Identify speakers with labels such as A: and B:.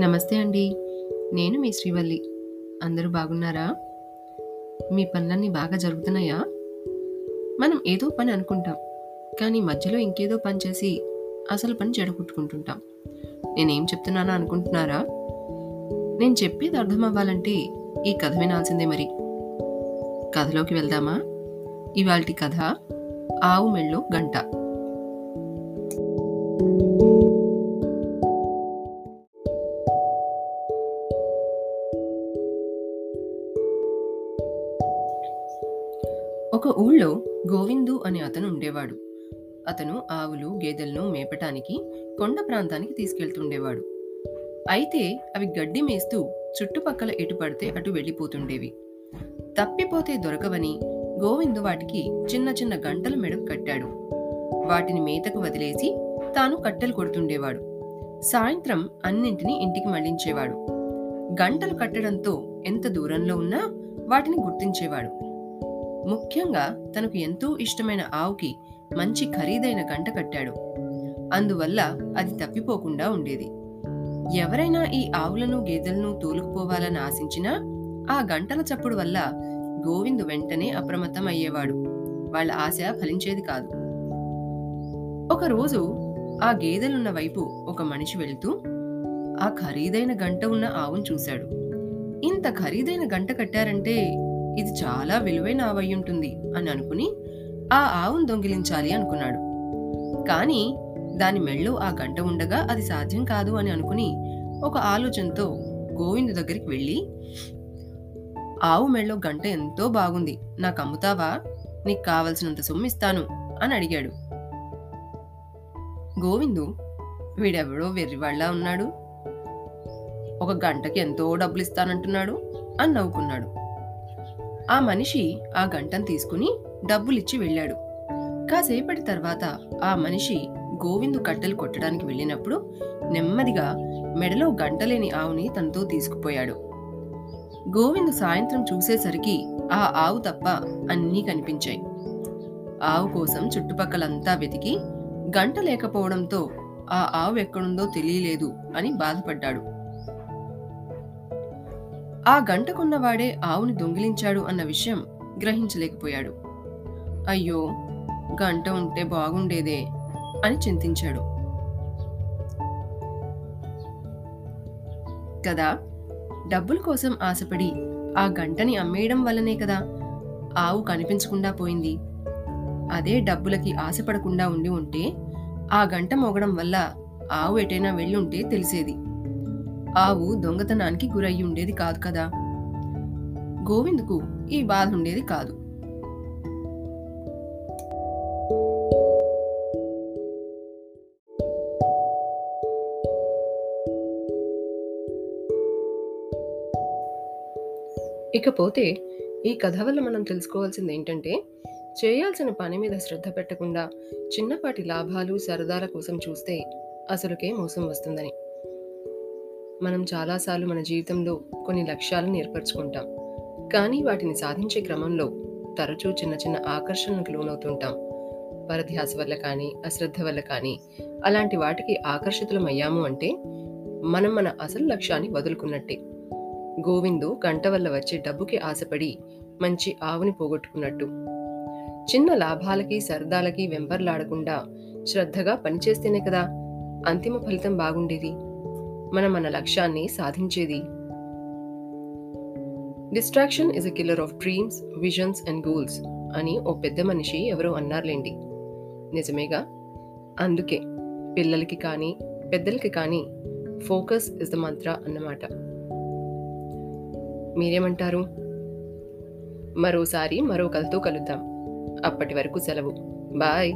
A: నమస్తే అండి. నేను మీ శ్రీవల్లి. అందరూ బాగున్నారా? మీ పనులన్నీ బాగా జరుగుతున్నాయా? మనం ఏదో పని అనుకుంటాం. కానీ మధ్యలో ఇంకేదో పని చేసి అసలు పని చెడగొట్టుకుంటుంటాం. నేనేం చెప్తున్నానా అనుకుంటున్నారా? నేను చెప్పేది అర్థమవ్వాలంటే ఈ కథ వినాల్సిందే మరి. కథలోకి వెళ్దామా? ఇవాల్టి కథ ఆవు మెళ్ళో గంట. ఒక ఊళ్ళో గోవిందు అనే అతను ఉండేవాడు. అతను ఆవులు, గేదెలను మేపటానికి కొండ ప్రాంతానికి తీసుకెళ్తుండేవాడు. అయితే అవి గడ్డి మేస్తూ చుట్టుపక్కల ఎటు పడితే అటు వెళ్ళిపోతుండేవి. తప్పిపోతే దొరకవని గోవిందు వాటికి చిన్న చిన్న గంటలు మెడ కట్టాడు. వాటిని మేతకు వదిలేసి తాను కట్టెలు కొడుతుండేవాడు. సాయంత్రం అన్నింటినీ ఇంటికి మళ్ళించేవాడు. గంటలు కట్టడంతో ఎంత దూరంలో ఉన్నా వాటిని గుర్తించేవాడు. ముఖ్యంగా తనకు ఎంతో ఇష్టమైన ఆవుకి మంచి ఖరీదైన గంట కట్టాడు. అందువల్ల అది తప్పిపోకుండా ఉండేది. ఎవరైనా ఈ ఆవులను, గేదెలను తోలుకుపోవాలని ఆశించినా ఆ గంటల చప్పుడు వల్ల గోవిందు వెంటనే అప్రమత్తం అయ్యేవాడు. వాళ్ళ ఆశ ఫలించేది కాదు. ఒకరోజు ఆ గేదెలున్న వైపు ఒక మనిషి వెళ్తూ ఆ ఖరీదైన గంట ఉన్న ఆవును చూశాడు. ఇంత ఖరీదైన గంట కట్టారంటే ఇది చాలా విలువైన ఆవయ్యుంటుంది అని అనుకుని ఆ ఆవును దొంగిలించాలి అనుకున్నాడు. కానీ దాని మెళ్ళో ఆ గంట ఉండగా అది సాధ్యం కాదు అని అనుకుని ఒక ఆలోచనతో గోవిందు దగ్గరికి వెళ్ళి ఆవు మెళ్ళో గంట ఎంతో బాగుంది. నాకు అమ్ముతావా? నీకు కావలసినంత సొమ్ము ఇస్తాను అని అడిగాడు. గోవిందు వీడెవడో వెర్రివాళ్ళ ఉన్నాడు. ఒక గంటకి ఎంతో డబ్బులు ఇస్తానంటున్నాడు అని నవ్వుకున్నాడు. ఆ మనిషి ఆ గంటను తీసుకుని డబ్బులిచ్చి వెళ్ళాడు. కాసేపటి తర్వాత ఆ మనిషి గోవిందు కట్టెలు కొట్టడానికి వెళ్ళినప్పుడు నెమ్మదిగా మెడలో గంటలేని ఆవుని తనతో తీసుకుపోయాడు. గోవిందు సాయంత్రం చూసేసరికి ఆ ఆవు తప్ప అన్నీ కనిపించాయి. ఆవు కోసం చుట్టుపక్కలంతా వెతికి గంట లేకపోవడంతో ఆ ఆవు ఎక్కడుందో తెలియలేదు అని బాధపడ్డాడు. ఆ గంటకున్నవాడే ఆవుని దొంగిలించాడు అన్న విషయం గ్రహించలేకపోయాడు. అయ్యో గంట ఉంటే బాగుండేదే అని చింతించాడు. కదా డబ్బుల కోసం ఆశపడి ఆ గంటని అమ్మేయడం వల్లనే కదా ఆవు కనిపించకుండా పోయింది. అదే డబ్బులకి ఆశపడకుండా ఉండి ఉంటే ఆ గంట మోగడం వల్ల ఆవు ఎటైనా వెళ్ళి ఉంటే తెలిసేది. ఆవు దొంగతనానికి గురయ్యి ఉండేది కాదు కదా. గోవిందుకు ఈ బాధ ఉండేది కాదు. ఇకపోతే ఈ కథ వల్ల మనం తెలుసుకోవాల్సింది ఏంటంటే చేయాల్సిన పని మీద శ్రద్ధ పెట్టకుండా చిన్నపాటి లాభాలు సరదాల కోసం చూస్తే అసలుకే మోసం వస్తుందని. మనం చాలాసార్లు మన జీవితంలో కొన్ని లక్ష్యాలను ఏర్పరచుకుంటాం. కానీ వాటిని సాధించే క్రమంలో తరచూ చిన్న చిన్న ఆకర్షణలకు లోనవుతుంటాం. పరధ్యాస వల్ల కానీ అశ్రద్ధ వల్ల కానీ అలాంటి వాటికి ఆకర్షితులం అయ్యాము అంటే మనం మన అసలు లక్ష్యాన్ని వదులుకున్నట్టే. గోవిందు గంట వల్ల వచ్చే డబ్బుకి ఆశపడి మంచి ఆవుని పోగొట్టుకున్నట్టు. చిన్న లాభాలకి సరదాలకి వెంపర్లాడకుండా శ్రద్ధగా పనిచేస్తేనే కదా అంతిమ ఫలితం బాగుండేది. మనం మన లక్ష్యాన్ని సాధించేది. Distraction is a killer of dreams visions and goals అని ఓ పెద్ద మనిషి ఎవరో అన్నారులేండి. నిజమేగా? అందుకే పిల్లలకి కానీ పెద్దలకి కానీ ఫోకస్ ఇస్ ద మంత్ర అన్నమాట. మీరేమంటారు? మరోసారి మరో కలతో కలుద్దాం. అప్పటి వరకు సెలవు. బాయ్.